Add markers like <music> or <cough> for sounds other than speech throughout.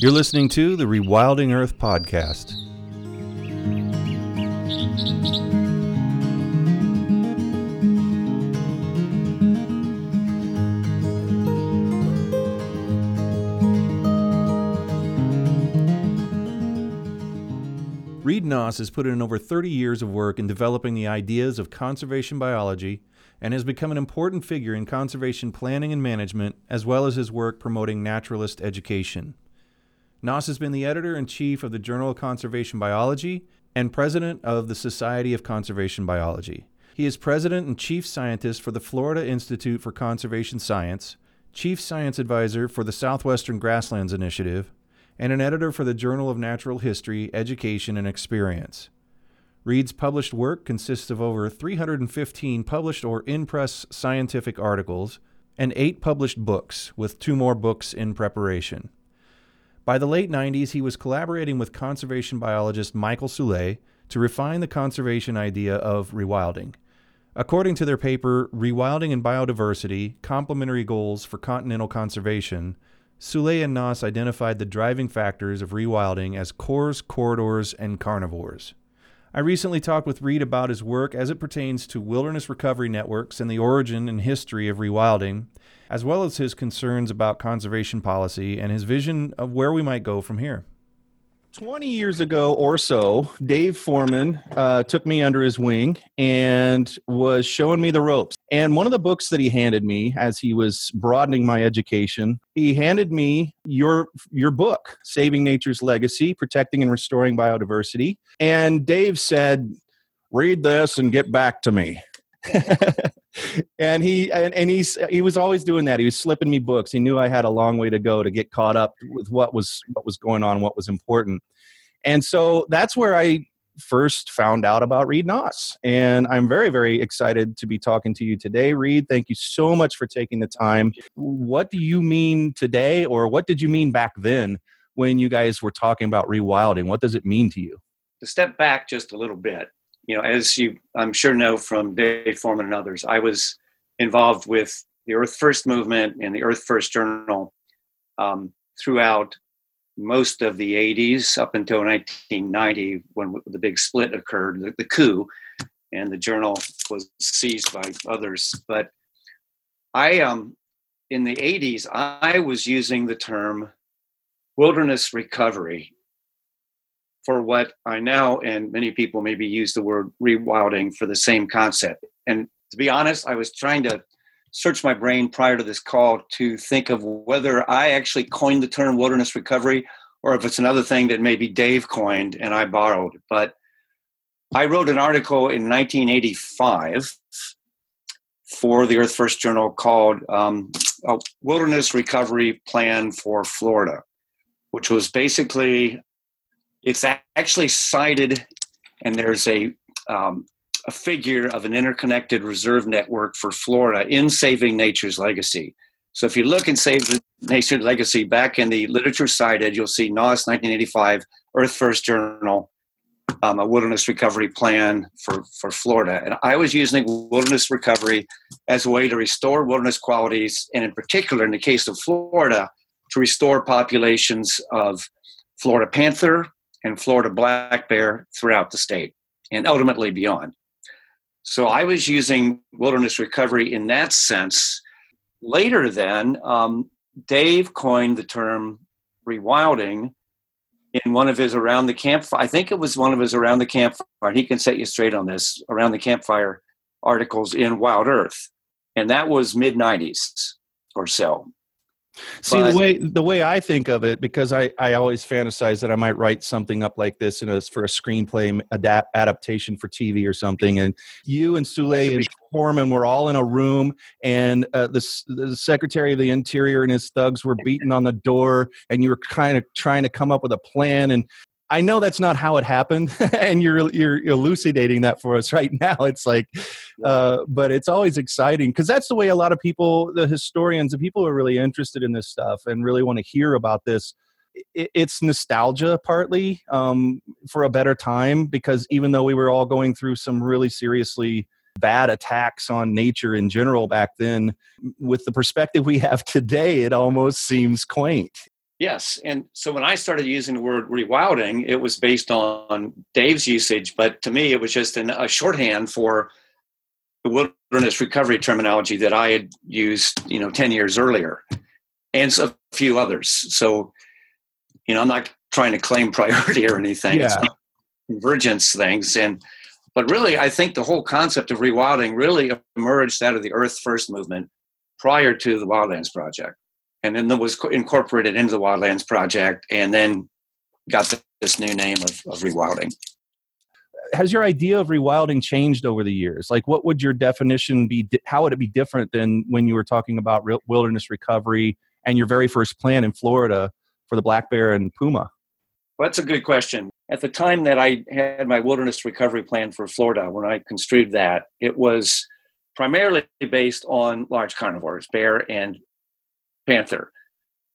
You're listening to the Rewilding Earth podcast. Reed Noss has put in over 30 years of work in developing the ideas of conservation biology and has become an important figure in conservation planning and management, as well as his work promoting naturalist education. Noss has been the editor in chief of the Journal of Conservation Biology and president of the Society of Conservation Biology. He is president and chief scientist for the Florida Institute for Conservation Science, chief science advisor for the Southwestern Grasslands Initiative, and an editor for the Journal of Natural History, Education, and Experience. Reed's published work consists of over 315 published or in press scientific articles and eight published books, with two more books in preparation. By the late 90s, he was collaborating with conservation biologist Michael Soule to refine the conservation idea of rewilding. According to their paper, Rewilding and Biodiversity Complementary Goals for Continental Conservation, Soule and Noss identified the driving factors of rewilding as cores, corridors, and carnivores. I recently talked with Reed about his work as it pertains to wilderness recovery networks and the origin and history of rewilding, as well as his concerns about conservation policy and his vision of where we might go from here. 20 years ago or so, Dave Foreman uh, took me under his wing and was showing me the ropes. And one of the books that he handed me as he was broadening my education, he handed me your your book, Saving Nature's Legacy: Protecting and Restoring Biodiversity. And Dave said, "Read this and get back to me." <laughs> and he and, and he's he was always doing that. He was slipping me books. He knew i had a long way to go to get caught up with what was what was going on what was important. And so that's where i first found out about reed noss. And i'm very very excited to be talking to you today reed. Thank you so much for taking the time. What do you mean today or what did you mean back then when you guys were talking about rewilding? What does it mean to you? To step back just a little bit you know, as you I'm sure know from Dave Foreman and others, I was involved with the Earth First movement and the Earth First Journal um, throughout most of the 80s up until 1990 when the big split occurred, the, the coup, and the journal was seized by others. But I, um, in the 80s, I was using the term wilderness recovery for what I now and many people maybe use the word rewilding for the same concept. And to be honest, I was trying to search my brain prior to this call to think of whether I actually coined the term wilderness recovery or if it's another thing that maybe Dave coined and I borrowed. But I wrote an article in 1985 for the Earth First Journal called um, Wilderness Recovery Plan for Florida, which was basically it's actually cited, and there's a um, a figure of an interconnected reserve network for Florida in Saving Nature's Legacy. So if you look and Save Nature's Legacy back in the literature cited, you'll see Noss 1985, Earth First Journal, um, a wilderness recovery plan for, for Florida. And I was using wilderness recovery as a way to restore wilderness qualities, and in particular, in the case of Florida, to restore populations of Florida panther, and Florida black bear throughout the state and ultimately beyond. So I was using wilderness recovery in that sense. Later, then, um, Dave coined the term rewilding in one of his around the campfire. I think it was one of his around the campfire. He can set you straight on this around the campfire articles in Wild Earth, and that was mid '90s or so. See but, the way the way I think of it, because I I always fantasize that I might write something up like this in a, for a screenplay adapt, adaptation for TV or something. And you and Soule and Foreman were all in a room, and uh, the the Secretary of the Interior and his thugs were beating on the door, and you were kind of trying to come up with a plan. And I know that's not how it happened, <laughs> and you're you're elucidating that for us right <laughs> now. It's like, uh, but it's always exciting because that's the way a lot of people, the historians, the people who are really interested in this stuff and really want to hear about this. it's nostalgia partly um, for a better time because even though we were all going through some really seriously bad attacks on nature in general back then, with the perspective we have today, it almost seems quaint Yes. And so when I started using the word rewilding, it was based on Dave's usage, but to me, it was just an, a shorthand for wilderness recovery terminology that I had used, you know, 10 years earlier and a few others. So, you know, I'm not trying to claim <laughs> priority or anything. Yeah. It's convergence things. And, but really, I think the whole concept of rewilding really emerged out of the Earth First movement prior to the Wildlands Project. And then that was incorporated into the Wildlands Project and then got this new name of, of rewilding has your idea of rewilding changed over the years? Like, what would your definition be? How would it be different than when you were talking about wilderness recovery and your very first plan in Florida for the black bear and puma? Well, that's a good question. At the time that I had my wilderness recovery plan for Florida, when I construed that, it was primarily based on large carnivores, bear and panther.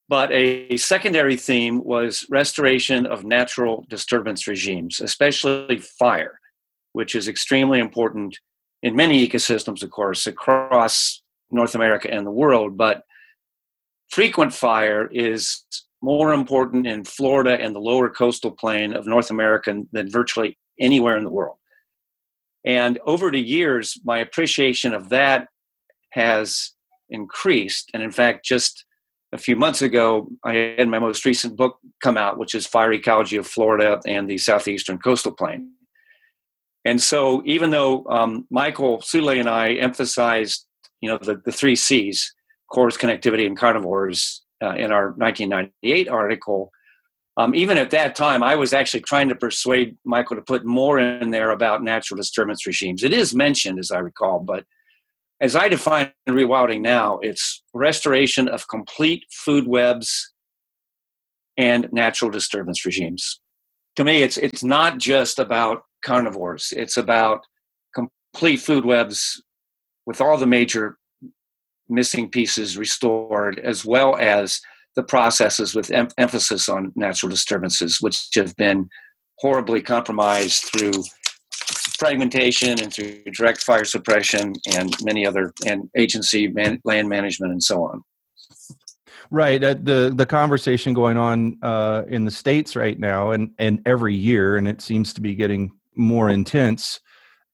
But a secondary theme was restoration of natural disturbance regimes, especially fire, which is extremely important in many ecosystems, of course, across North America and the world. But frequent fire is more important in Florida and the lower coastal plain of North America than virtually anywhere in the world. And over the years, my appreciation of that has increased. And in fact, just a few months ago, I had my most recent book come out, which is Fire Ecology of Florida and the Southeastern Coastal Plain. And so, even though um, Michael Soule and I emphasized, you know, the, the three C's, cores, connectivity, and carnivores, uh, in our 1998 article, um, even at that time, I was actually trying to persuade Michael to put more in there about natural disturbance regimes. It is mentioned, as I recall, but as I define rewilding now, it's restoration of complete food webs and natural disturbance regimes. To me, it's it's not just about carnivores. It's about complete food webs with all the major missing pieces restored, as well as the processes with em- emphasis on natural disturbances, which have been horribly compromised through fragmentation and through direct fire suppression and many other and agency man, land management and so on. Right uh, the the conversation going on uh, in the states right now and and every year and it seems to be getting more intense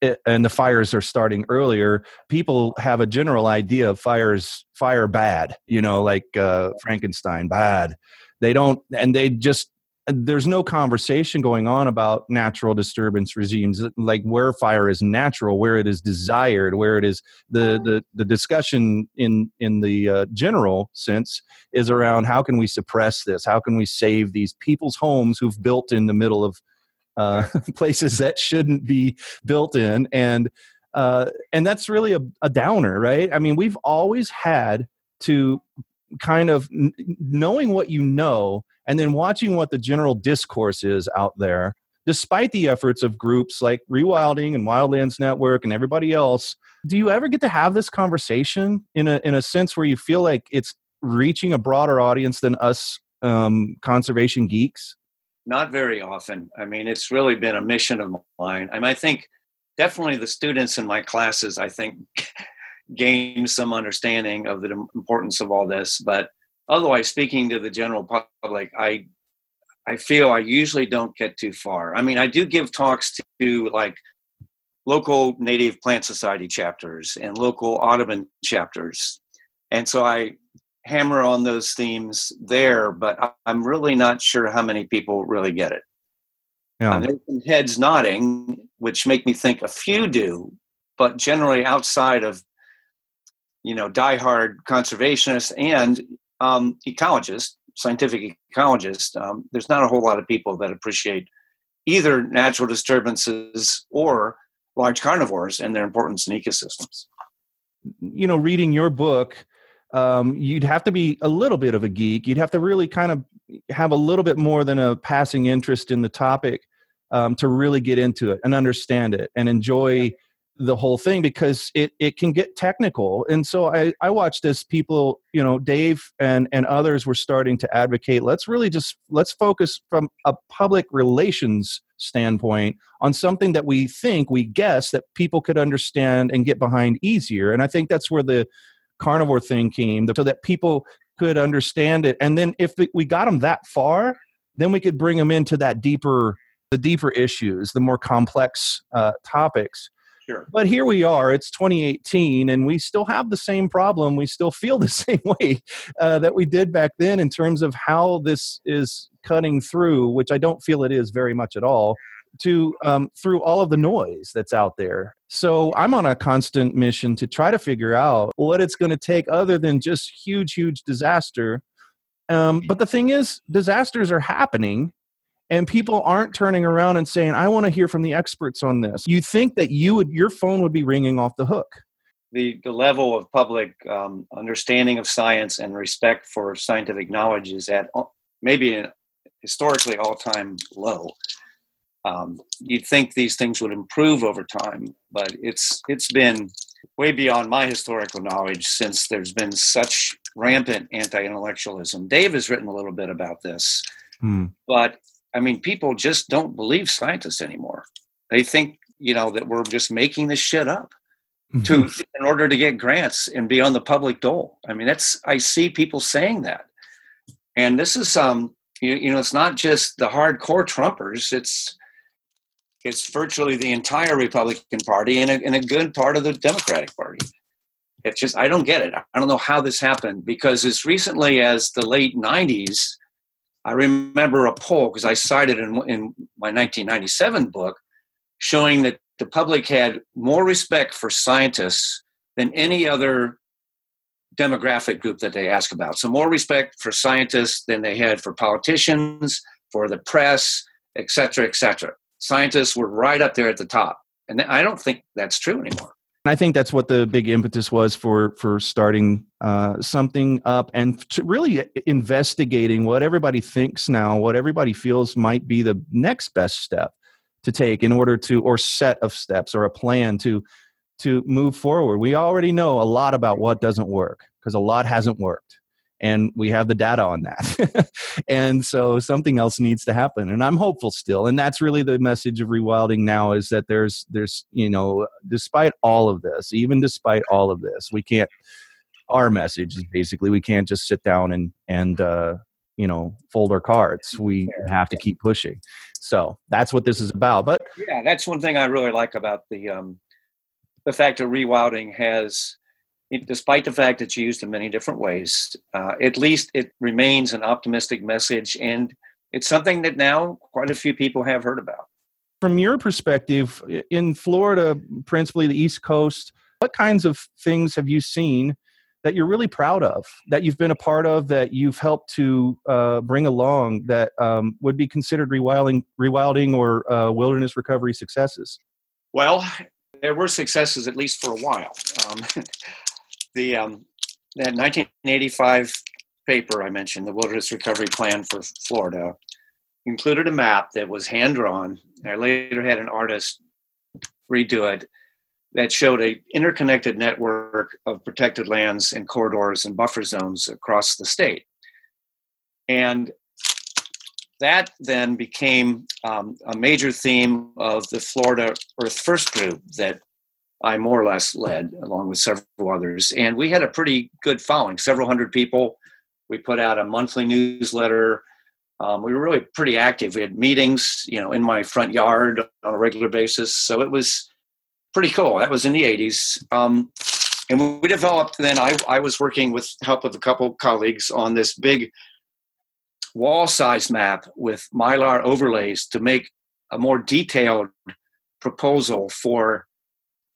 it, and the fires are starting earlier people have a general idea of fires fire bad you know like uh, frankenstein bad. They don't and they just there's no conversation going on about natural disturbance regimes like where fire is natural where it is desired where it is the the, the discussion in in the uh, general sense is around how can we suppress this? How can we save these people's homes who've built in the middle of uh, <laughs> places that shouldn't be built in. And uh, and that's really a, a downer right? I mean we've always had to kind of knowing what you know and then watching what the general discourse is out there despite the efforts of groups like rewilding and wildlands network and everybody else do you ever get to have this conversation in a in a sense where you feel like it's reaching a broader audience than us um, conservation geeks? Not very often. I mean it's really been a mission of mine. I, mean, I think definitely the students in my classes i think <laughs> gain some understanding of the importance of all this but otherwise speaking to the general public i i feel i usually don't get too far. I mean i do give talks to like local native plant society chapters and local audubon chapters. And so i hammer on those themes there but i'm really not sure how many people really get it. Yeah. there's some heads nodding which make me think a few do but generally outside of you know diehard conservationists and um, ecologist, scientific ecologist, um, there's not a whole lot of people that appreciate either natural disturbances or large carnivores and their importance in ecosystems. You know, reading your book, um, you'd have to be a little bit of a geek. You'd have to really kind of have a little bit more than a passing interest in the topic um, to really get into it and understand it and enjoy the whole thing because it, it can get technical. And so I, I watched as people you know dave and and others were starting to advocate let's really just let's focus from a public relations standpoint on something that we think we guess that people could understand and get behind easier. And i think that's where the carnivore thing came so that people could understand it. And then if we got them that far then we could bring them into that deeper the deeper issues the more complex uh, topics Sure. but here we are it's 2018 and we still have the same problem we still feel <laughs> the same way uh, that we did back then in terms of how this is cutting through which i don't feel it is very much at all to um, through all of the noise that's out there so i'm on a constant mission to try to figure out what it's going to take other than just huge huge disaster um, but the thing is disasters are happening and people aren't turning around and saying i want to hear from the experts on this you think that you would your phone would be ringing off the hook The the level of public um, understanding of science and respect for scientific knowledge is at maybe a historically all time low. Um, you'd think these things would improve over time, but it's it's been way beyond my historical knowledge since there's been such rampant anti-intellectualism. Dave has written a little bit about this, but I mean, people just don't believe scientists anymore. They think you know that we're just making this shit up to in order to get grants and be on the public dole. I mean, that's I see people saying that, and this is um you, you know it's not just the hardcore Trumpers. It's it's virtually the entire Republican Party and a, and a good part of the Democratic Party. It's just I don't get it. I don't know how this happened because as recently as the late '90s, I remember a poll because I cited in in my 1997 book showing that the public had more respect for scientists than any other demographic group that they ask about. So more respect for scientists than they had for politicians, for the press, et cetera, et cetera. Scientists were right up there at the top. And I don't think that's true anymore. And I think that's what the big impetus was for for starting uh, something up and really investigating what everybody thinks now, what everybody feels might be the next best step to take in order to, or set of steps or a plan to to move forward. We already know a lot about what doesn't work because a lot hasn't worked, and we have the data on that. <laughs> and so something else needs to happen, and I'm hopeful still. And that's really the message of rewilding now is that there's there's you know despite all of this, even despite all of this, we can't. Our message is basically we can't just sit down and and uh, you know fold our cards. We have to keep pushing. So that's what this is about. But Yeah, that's one thing I really like about the um, the fact that rewilding has, despite the fact that it's used in many different ways, uh, at least it remains an optimistic message, and it's something that now quite a few people have heard about. from your perspective in Florida, principally the East Coast, what kinds of things have you seen that you're really proud of, that you've been a part of, that you've helped to uh, bring along, that um, would be considered rewilding, rewilding or uh, wilderness recovery successes? Well, there were successes at least for a while. Um, <laughs> the um, that 1985 paper I mentioned, the Wilderness Recovery Plan for Florida, included a map that was hand drawn. I later had an artist redo it that showed a interconnected network of protected lands and corridors and buffer zones across the state. And that then became um, a major theme of the Florida Earth First group that I more or less led, along with several others. And we had a pretty good following, several hundred people. We put out a monthly newsletter. Um, we were really pretty active. We had meetings, you know, in my front yard on a regular basis. So it was pretty cool. That was in the 80s. Um, and we developed then, I, I was working with help of a couple colleagues on this big wall size map with mylar overlays to make a more detailed proposal for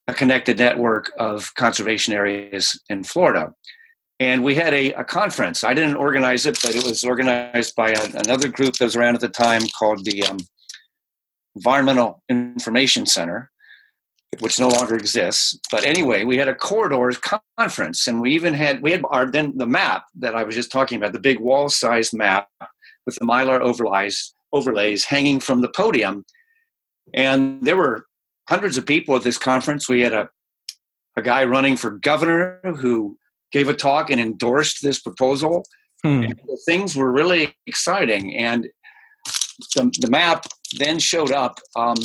a connected network of conservation areas in Florida. And we had a, a conference. I didn't organize it, but it was organized by a, another group that was around at the time called the um, Environmental Information Center, which no longer exists. But anyway, we had a corridors conference, and we even had we had our then the map that I was just talking about, the big wall-sized map with the mylar overlays overlays hanging from the podium. And there were hundreds of people at this conference. We had a a guy running for governor who gave a talk and endorsed this proposal. Hmm. Things were really exciting, and the, the map then showed up um,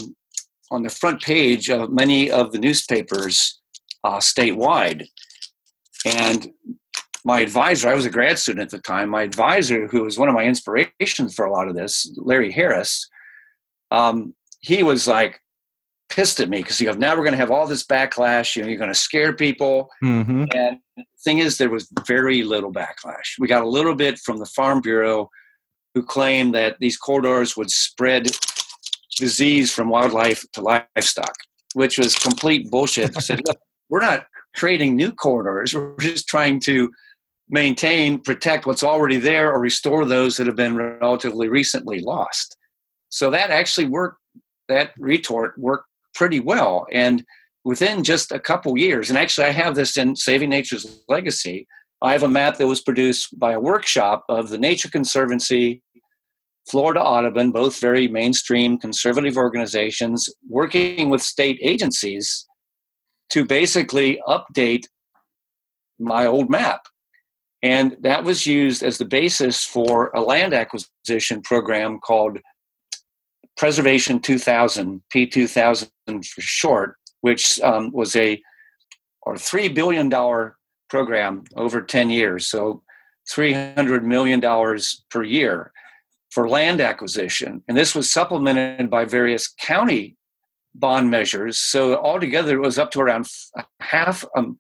on the front page of many of the newspapers uh, statewide. And my advisor, I was a grad student at the time, my advisor, who was one of my inspirations for a lot of this, Larry Harris, um, he was like pissed at me because he goes, now we're going to have all this backlash. You know, you're going to scare people. Mm-hmm. And the thing is, there was very little backlash. We got a little bit from the Farm Bureau, who claimed that these corridors would spread disease from wildlife to livestock, which was complete bullshit. Said, <laughs> look, we're not creating new corridors. We're just trying to maintain, protect what's already there, or restore those that have been relatively recently lost. So that actually worked. That retort worked pretty well, and within just a couple years. And actually, I have this in Saving Nature's Legacy. I have a map that was produced by a workshop of the Nature Conservancy, Florida Audubon, both very mainstream conservative organizations, working with state agencies to basically update my old map. And that was used as the basis for a land acquisition program called Preservation 2000, P2000 for short, which um, was a or three billion dollar program over 10 years, so 300 million dollars per year for land acquisition, and this was supplemented by various county bond measures. So altogether, it was up to around half um,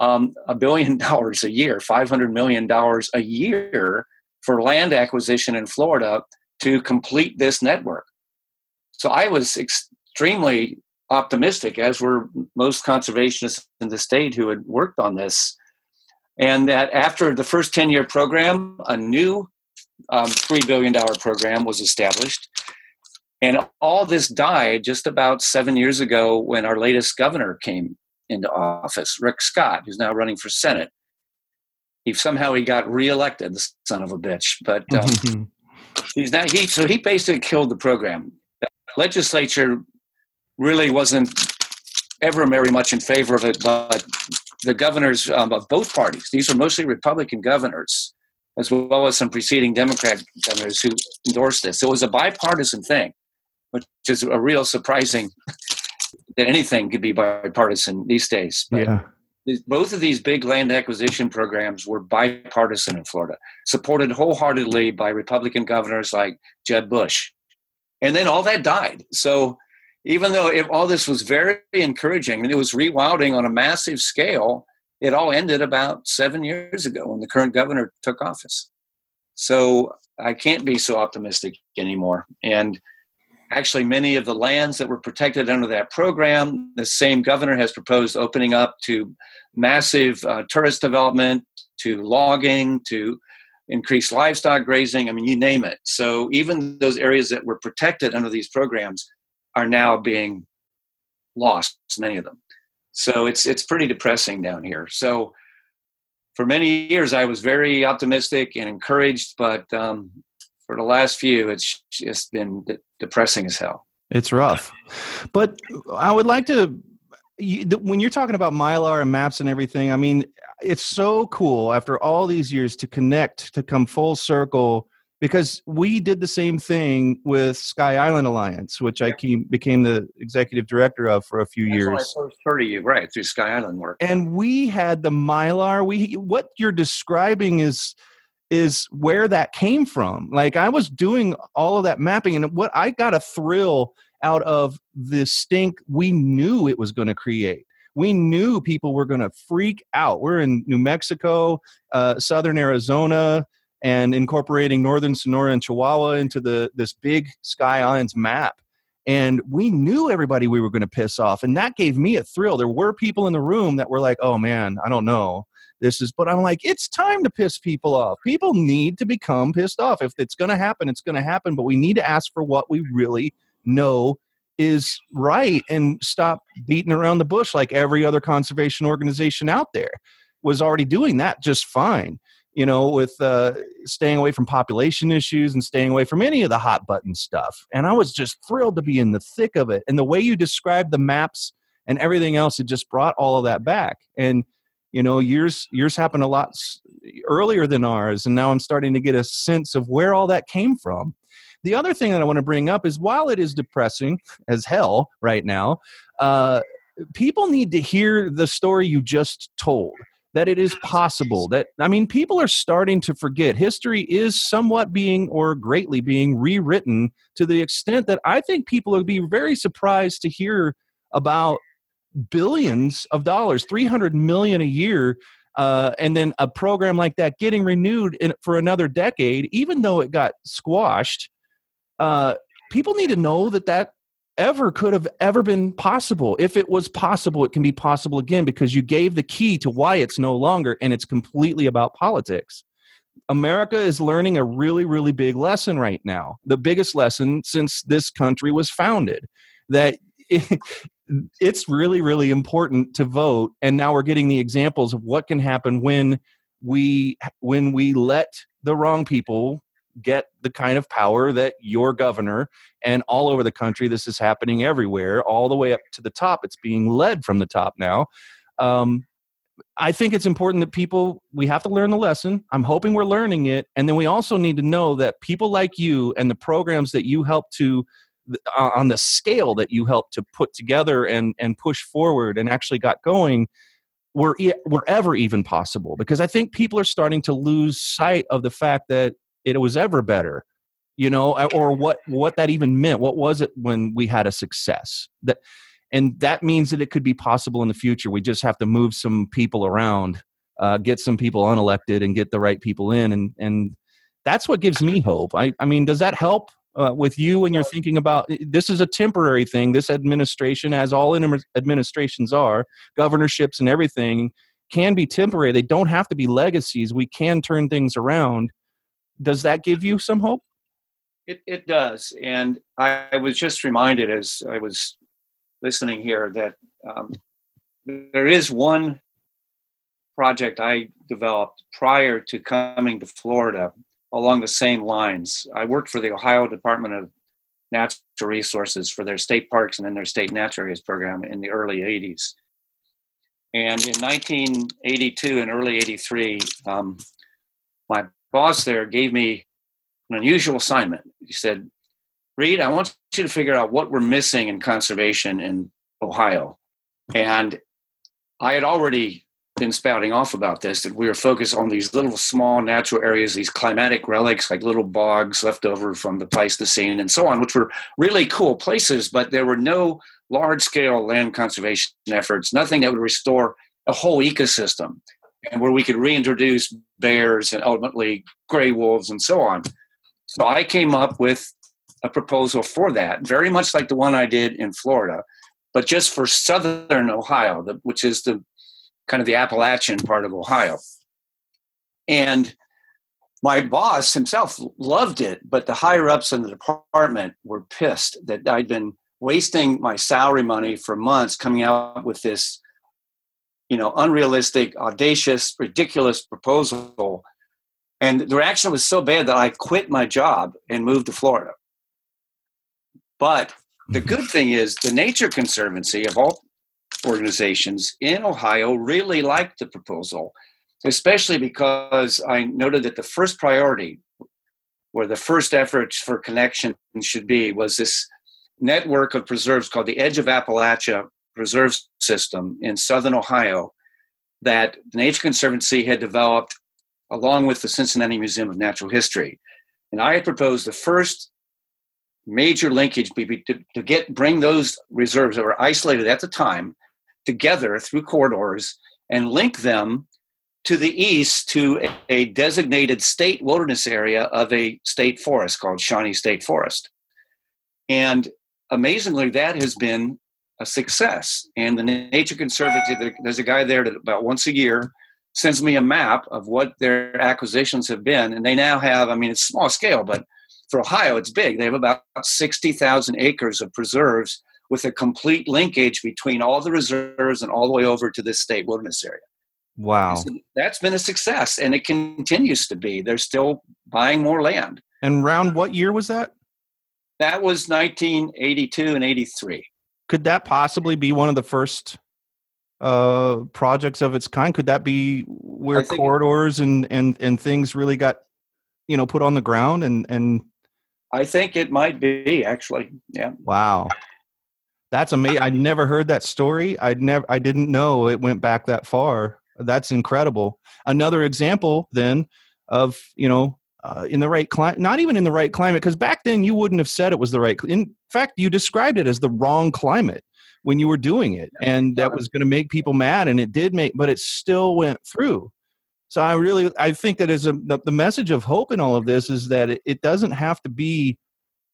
um, a billion <laughs> dollars a year, 500 million dollars a year for land acquisition in Florida to complete this network. So I was extremely optimistic, as were most conservationists in the state who had worked on this, and that after the first 10 year program, a new um, $3 billion program was established. And all this died just about seven years ago when our latest governor came into office, Rick Scott, who's now running for Senate. He somehow he got reelected, the son of a bitch. But um, <laughs> he's now he so he basically killed the program legislature really wasn't ever very much in favor of it, but the governors um, of both parties, these were mostly Republican governors, as well as some preceding Democrat governors who endorsed this. So it was a bipartisan thing, which is a real surprising <laughs> that anything could be bipartisan these days. But yeah. Both of these big land acquisition programs were bipartisan in Florida, supported wholeheartedly by Republican governors like Jeb Bush and then all that died. So even though it, all this was very encouraging and it was rewilding on a massive scale, it all ended about seven years ago when the current governor took office. So I can't be so optimistic anymore. And actually, many of the lands that were protected under that program, the same governor has proposed opening up to massive uh, tourist development, to logging, to increased livestock grazing. I mean, you name it. So even those areas that were protected under these programs are now being lost, many of them. So it's it's pretty depressing down here. So for many years, I was very optimistic and encouraged, but um, for the last few, it's just been de- depressing as hell. It's rough, but I would like to. You, when you're talking about mylar and maps and everything, I mean, it's so cool after all these years to connect to come full circle because we did the same thing with Sky Island Alliance, which I came, became the executive director of for a few That's years. I first heard of you, right, through Sky Island work. And we had the Mylar. We what you're describing is is where that came from. Like I was doing all of that mapping, and what I got a thrill out of the stink we knew it was going to create we knew people were going to freak out. We're in New Mexico, uh, southern Arizona, and incorporating northern Sonora and Chihuahua into the this big Sky Islands map. And we knew everybody we were going to piss off, and that gave me a thrill. There were people in the room that were like, "Oh man, I don't know." This is, but I'm like, it's time to piss people off. People need to become pissed off. If it's going to happen, it's going to happen. But we need to ask for what we really know is right and stop beating around the bush like every other conservation organization out there was already doing that just fine you know with uh, staying away from population issues and staying away from any of the hot button stuff. And i was just thrilled to be in the thick of it. And the way you described the maps and everything else it just brought all of that back. And you know yours yours happened a lot earlier than ours. And now i'm starting to get a sense of where all that came from the other thing that I want to bring up is while it is depressing as hell right now, uh, people need to hear the story you just told that it is possible that i mean people are starting to forget. History is somewhat being or greatly being rewritten to the extent that i think people would be very surprised to hear about billions of dollars 300 million a year uh, and then a program like that getting renewed in, for another decade even though it got squashed uh, people need to know that that ever could have ever been possible. If it was possible, it can be possible again because you gave the key to why it's no longer, and it's completely about politics. America is learning a really, really big lesson right now. The biggest lesson since this country was founded that it, <laughs> it's really, really important to vote. And now we're getting the examples of what can happen when we when we let the wrong people get the kind of power that your governor and all over the country this is happening everywhere all the way up to the top. It's being led from the top now. Um, i think it's important that people we have to learn the lesson. I'm hoping we're learning it. And then we also need to know that people like you and the programs that you help to uh, on the scale that you helped to put together and and push forward and actually got going were wherever even possible. Because i think people are starting to lose sight of the fact that it was ever better you know or what what that even meant. What was it when we had a success? That and that means that it could be possible in the future. We just have to move some people around uh, get some people unelected and get the right people in and and that's what gives me hope. I i mean does that help uh, with you when you're thinking about this is a temporary thing. This administration as all administrations are governorships and everything can be temporary. They don't have to be legacies. We can turn things around does that give you some hope? It, it does. And I, I was just reminded as I was listening here that um, there is one project I developed prior to coming to Florida along the same lines. I worked for the Ohio Department of Natural Resources for their state parks and then their state natural areas program in the early 80s. And in 1982 and early 83, um, my boss there gave me an unusual assignment. He said, Reed, I want you to figure out what we're missing in conservation in Ohio. And I had already been spouting off about this that we were focused on these little small natural areas, these climatic relics like little bogs left over from the Pleistocene and so on, which were really cool places, but there were no large scale land conservation efforts, nothing that would restore a whole ecosystem and where we could reintroduce bears and ultimately gray wolves and so on. So I came up with a proposal for that, very much like the one I did in Florida, but just for southern Ohio, which is the kind of the Appalachian part of Ohio. And my boss himself loved it, but the higher ups in the department were pissed that I'd been wasting my salary money for months coming out with this you know, unrealistic, audacious, ridiculous proposal. And the reaction was so bad that I quit my job and moved to Florida. But the mm-hmm. good thing is, the Nature Conservancy of all organizations in Ohio really liked the proposal, especially because I noted that the first priority, where the first efforts for connection should be, was this network of preserves called the Edge of Appalachia reserve system in southern Ohio that the Nature Conservancy had developed along with the Cincinnati Museum of Natural History. And I had proposed the first major linkage to, to get bring those reserves that were isolated at the time together through corridors and link them to the east to a, a designated state wilderness area of a state forest called Shawnee State Forest. And amazingly, that has been a success. And the Nature Conservancy, there's a guy there that about once a year sends me a map of what their acquisitions have been. And they now have, I mean, it's small scale, but for Ohio, it's big. They have about 60,000 acres of preserves with a complete linkage between all the reserves and all the way over to this state wilderness area. Wow. So that's been a success and it continues to be. They're still buying more land. And round what year was that? That was 1982 and 83 could that possibly be one of the first uh, projects of its kind? Could that be where corridors and, and, and things really got, you know, put on the ground and, and I think it might be actually. Yeah. Wow. That's amazing. I never heard that story. I never, I didn't know it went back that far. that's incredible. Another example then of you know uh, in the right climate, not even in the right climate, because back then you wouldn't have said it was the right. In fact, you described it as the wrong climate when you were doing it, and that was going to make people mad, and it did make, but it still went through. So I really, I think that is a the, the message of hope in all of this is that it, it doesn't have to be,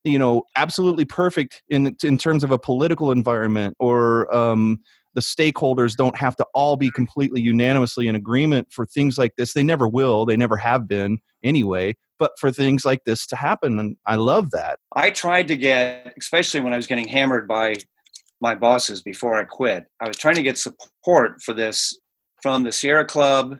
you know, absolutely perfect in in terms of a political environment or um, the stakeholders don't have to all be completely unanimously in agreement for things like this. They never will. They never have been anyway. But for things like this to happen, and I love that. I tried to get, especially when I was getting hammered by my bosses before I quit. I was trying to get support for this from the Sierra Club,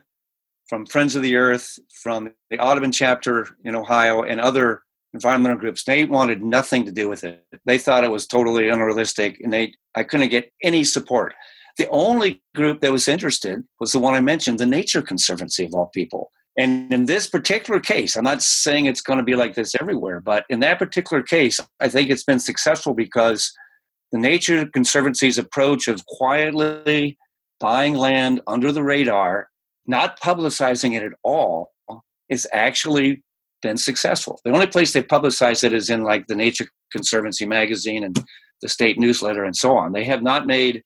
from Friends of the Earth, from the Audubon chapter in Ohio, and other environmental groups. They wanted nothing to do with it. They thought it was totally unrealistic, and they I couldn't get any support. The only group that was interested was the one I mentioned, the Nature Conservancy of all people. And in this particular case, I'm not saying it's going to be like this everywhere, but in that particular case, I think it's been successful because the Nature Conservancy's approach of quietly buying land under the radar, not publicizing it at all, is actually been successful. The only place they publicize it is in like the Nature Conservancy magazine and the state newsletter and so on. They have not made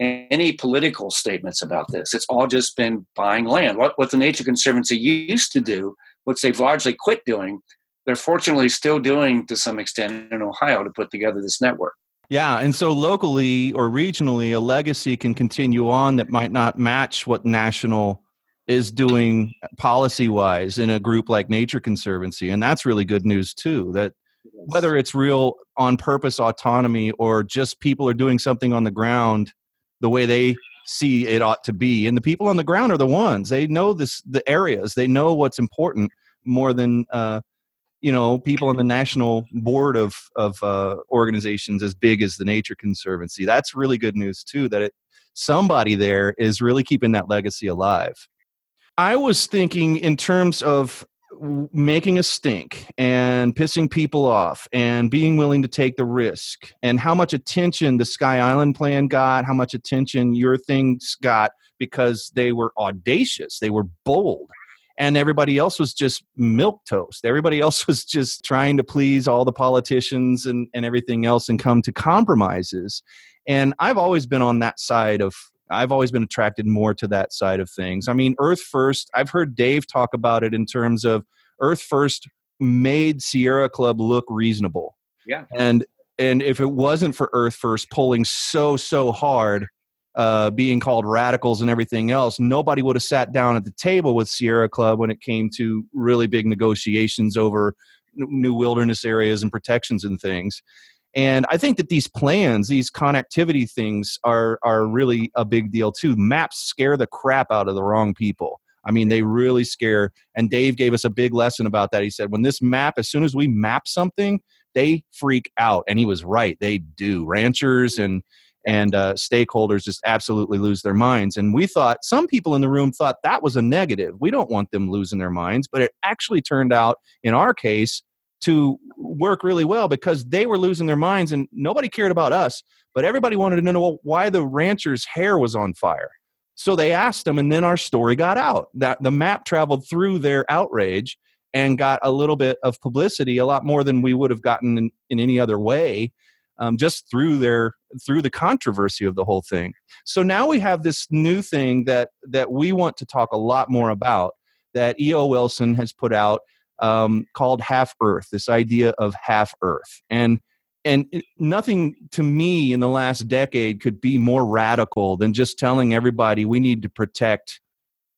any political statements about this. It's all just been buying land. What, what the Nature Conservancy used to do, which they've largely quit doing, they're fortunately still doing to some extent in Ohio to put together this network. Yeah, and so locally or regionally, a legacy can continue on that might not match what national is doing policy wise in a group like Nature Conservancy. And that's really good news too. That whether it's real on purpose autonomy or just people are doing something on the ground the way they see it ought to be. And the people on the ground are the ones they know this the areas, they know what's important more than uh, you know people on the national board of of uh, organizations as big as the Nature Conservancy. That's really good news too. That it, somebody there is really keeping that legacy alive. I was thinking in terms of making a stink and pissing people off and being willing to take the risk and how much attention the Sky Island plan got, how much attention your things got because they were audacious, they were bold. And everybody else was just milk toast. Everybody <laughs> else was just trying to please all the politicians and, and everything else and come to compromises. And I've always been on that side of I've always been attracted more to that side of things. I mean, Earth First, I've heard Dave talk about it in terms of Earth First made Sierra Club look reasonable. Yeah. And and if it wasn't for Earth First pulling so so hard, uh, being called radicals and everything else, nobody would have sat down at the table with Sierra Club when it came to really big negotiations over new wilderness areas and protections and things. And I think that these plans, these connectivity things are are really a big deal too. Maps scare the crap out of the wrong people. I mean, they really scare. And Dave gave us a big lesson about that. He said, when this map, as soon as we map something, they freak out. And he was right. They do. Ranchers and and uh, stakeholders just absolutely lose their minds. And we thought some people in the room thought that was a negative. We don't want them losing their minds, but it actually turned out in our case to work really well because they were losing their minds and nobody cared about us, but everybody wanted to know why the rancher's hair was on fire. So they asked them, and then our story got out. That the map traveled through their outrage and got a little bit of publicity, a lot more than we would have gotten in, in any other way, um, just through their through the controversy of the whole thing. So now we have this new thing that that we want to talk a lot more about. That E.O. Wilson has put out um, called half earth this idea of half earth. And and nothing to me in the last decade could be more radical than just telling everybody we need to protect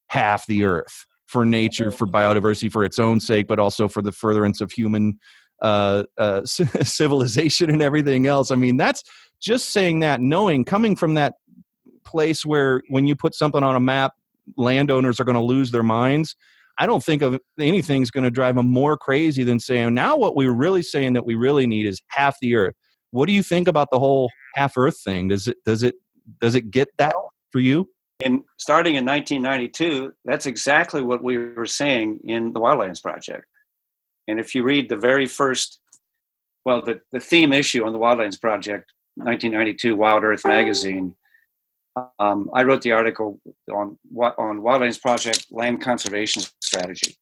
half the earth for nature for biodiversity for its own sake but also for the furtherance of human uh, uh, <laughs> civilization and everything else. I mean that's just saying that knowing coming from that place where when you put something on a map landowners are going to lose their minds I don't think of anything's going to drive them more crazy than saying, now what we're really saying that we really need is half the earth. What do you think about the whole half earth thing? Does it does it does it get that for you? And starting in 1992, that's exactly what we were saying in the Wildlands Project. And if you read the very first, well, the, the theme issue on the Wildlands Project, 1992 Wild Earth magazine, um, I wrote the article on what on Wildlands Project Land Conservation Strategy,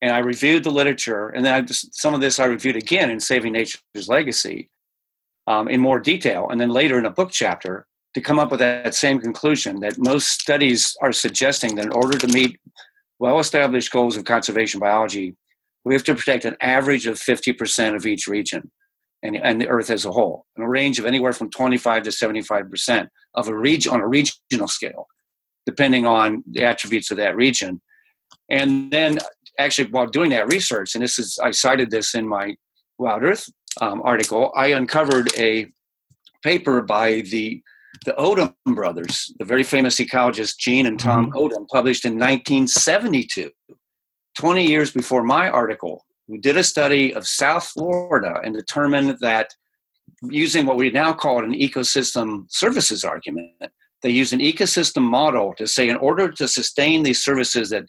and I reviewed the literature, and then I just, some of this I reviewed again in Saving Nature's Legacy um, in more detail, and then later in a book chapter to come up with that same conclusion that most studies are suggesting that in order to meet well-established goals of conservation biology, we have to protect an average of 50% of each region and, and the earth as a whole, in a range of anywhere from 25 to 75% of a region on a regional scale, depending on the attributes of that region. And then actually while doing that research, and this is I cited this in my Wild Earth um, article, I uncovered a paper by the the Odum brothers, the very famous ecologists Gene and Tom mm-hmm. Odum, published in 1972, 20 years before my article we did a study of South Florida and determined that using what we now call an ecosystem services argument, they use an ecosystem model to say in order to sustain these services that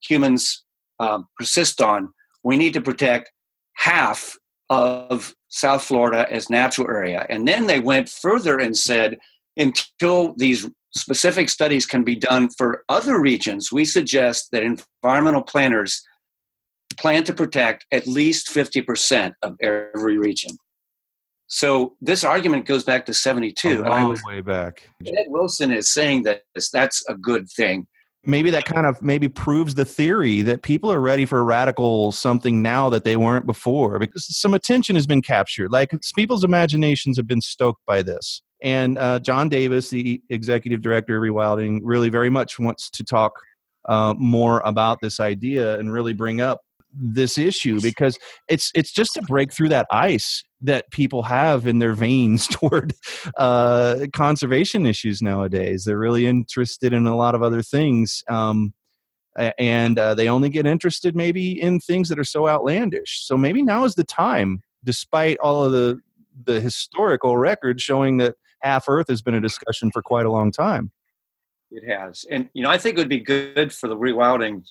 humans um, persist on, we need to protect half of South Florida as natural area. And then they went further and said, until these specific studies can be done for other regions, we suggest that environmental planners plan to protect at least 50% of every region. So this argument goes back to 72. A long was, way back. Ed Wilson is saying that that's a good thing. Maybe that kind of maybe proves the theory that people are ready for radical something now that they weren't before because some attention has been captured. Like people's imaginations have been stoked by this. And uh, John Davis, the executive director of Rewilding, really very much wants to talk uh, more about this idea and really bring up this issue because it's it's just to break through that ice that people have in their veins <laughs> toward uh, conservation issues nowadays. They're really interested in a lot of other things, um, and uh, they only get interested maybe in things that are so outlandish. So maybe now is the time, despite all of the the historical records showing that half Earth has been a discussion for quite a long time. It has, and you know, I think it would be good for the Rewilding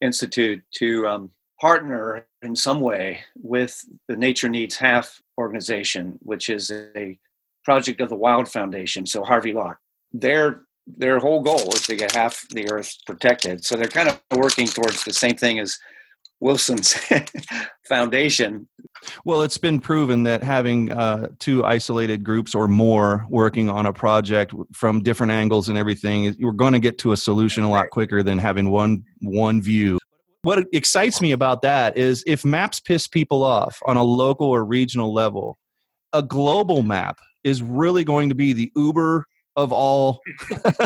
Institute to um, partner in some way with the Nature Needs Half organization, which is a project of the Wild Foundation. So Harvey Locke, their their whole goal is to get half the Earth protected. So they're kind of working towards the same thing as Wilson's <laughs> foundation. Well, it's been proven that having uh, two isolated groups or more working on a project from different angles and everything, you're going to get to a solution a lot quicker than having one one view what excites me about that is if maps piss people off on a local or regional level, a global map is really going to be the Uber of all.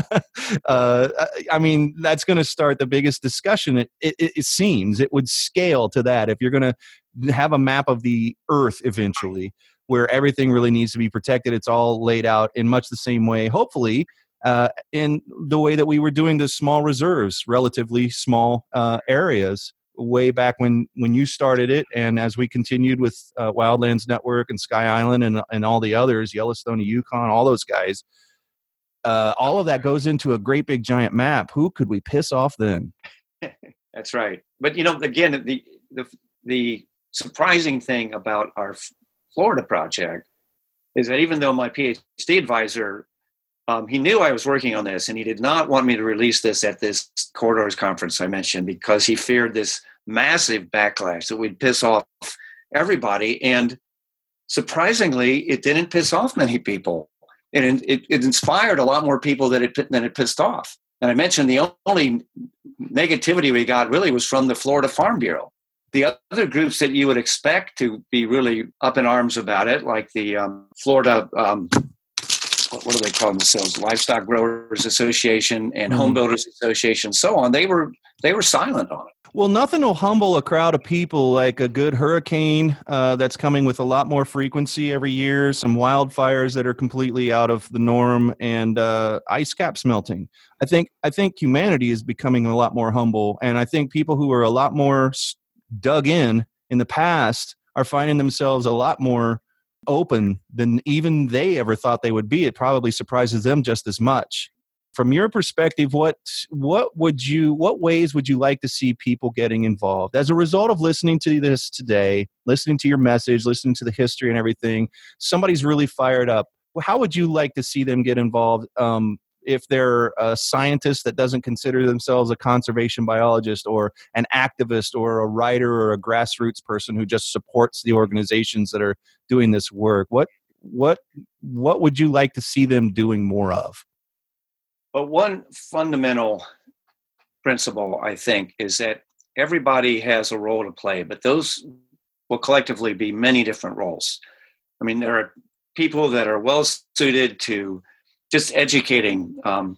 <laughs> uh, I mean, that's going to start the biggest discussion. It, it, it, seems it would scale to that if you're going to have a map of the Earth eventually, where everything really needs to be protected. It's all laid out in much the same way, hopefully, uh, in the way that we were doing the small reserves, relatively small uh, areas way back when when you started it. And as we continued with uh, wildlands network and sky island and, and all the others yellowstone yukon all those guys uh, all of that goes into a great big giant map. Who could we piss off then? <laughs> That's right. But you know again the the, the surprising thing about our florida project is that even though my phd advisor um, he knew I was working on this, and he did not want me to release this at this corridors conference I mentioned because he feared this massive backlash that would piss off everybody. And surprisingly, it didn't piss off many people. And it, it inspired a lot more people than it, than it pissed off. And I mentioned the only negativity we got really was from the Florida Farm Bureau. The other groups that you would expect to be really up in arms about it, like the um, Florida um, what do they call themselves? Livestock growers association and mm-hmm. home builders association so on. They were they were silent on it. Well nothing will humble a crowd of people like a good hurricane uh, that's coming with a lot more frequency every year some wildfires that are completely out of the norm and uh, ice caps melting i think i think humanity is becoming a lot more humble and i think people who are a lot more dug in in the past are finding themselves a lot more open than even they ever thought they would be. It probably surprises them just as much. From your perspective, what what would you what ways would you like to see people getting involved as a result of listening to this today, listening to your message, listening to the history and everything? Somebody's really fired up. How would you like to see them get involved? Um, if they're a scientist that doesn't consider themselves a conservation biologist or an activist or a writer or a grassroots person who just supports the organizations that are doing this work what what what would you like to see them doing more of? But one fundamental principle i think is that everybody has a role to play but those will collectively be many different roles. I mean there are people that are well suited to just educating um,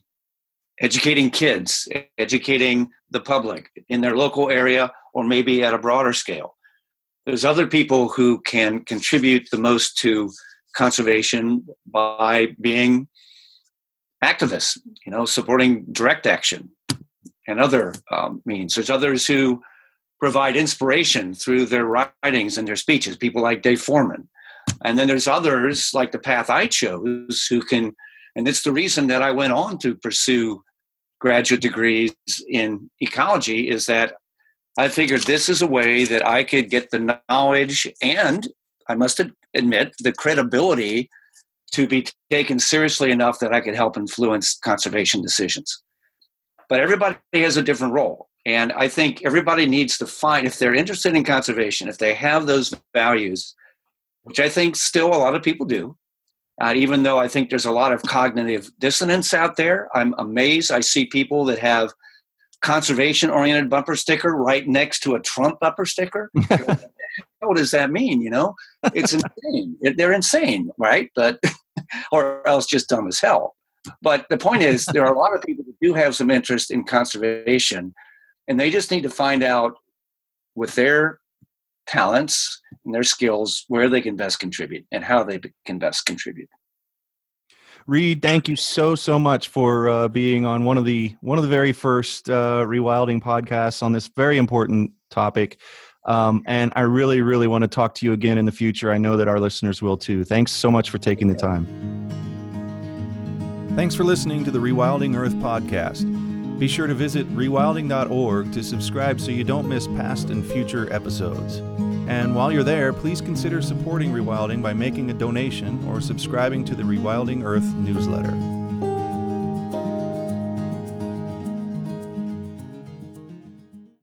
educating kids educating the public in their local area or maybe at a broader scale. There's other people who can contribute the most to conservation by being activists you know supporting direct action and other um, means. There's others who provide inspiration through their writings and their speeches people like dave foreman. And then there's others like the path i chose who can and it's the reason that I went on to pursue graduate degrees in ecology is that I figured this is a way that I could get the knowledge and I must admit the credibility to be taken seriously enough that I could help influence conservation decisions. But everybody has a different role. And I think everybody needs to find, if they're interested in conservation, if they have those values, which I think still a lot of people do, uh, even though I think there's a lot of cognitive dissonance out there, I'm amazed. I see people that have conservation oriented bumper sticker right next to a Trump bumper sticker. <laughs> what does that mean? You know, it's insane. They're insane, right? But, <laughs> or else just dumb as hell. But the point is, there are a lot of people that do have some interest in conservation, and they just need to find out with their talents and their skills where they can best contribute and how they can best contribute. Reed, thank you so so much for uh, being on one of the one of the very first uh, rewilding podcasts on this very important topic. Um, and I really, really want to talk to you again in the future. I know that our listeners will too. Thanks so much for taking the time. Thanks for listening to the Rewilding Earth podcast. Be sure to visit rewilding.org to subscribe so you don't miss past and future episodes. And while you're there, please consider supporting Rewilding by making a donation or subscribing to the Rewilding Earth newsletter.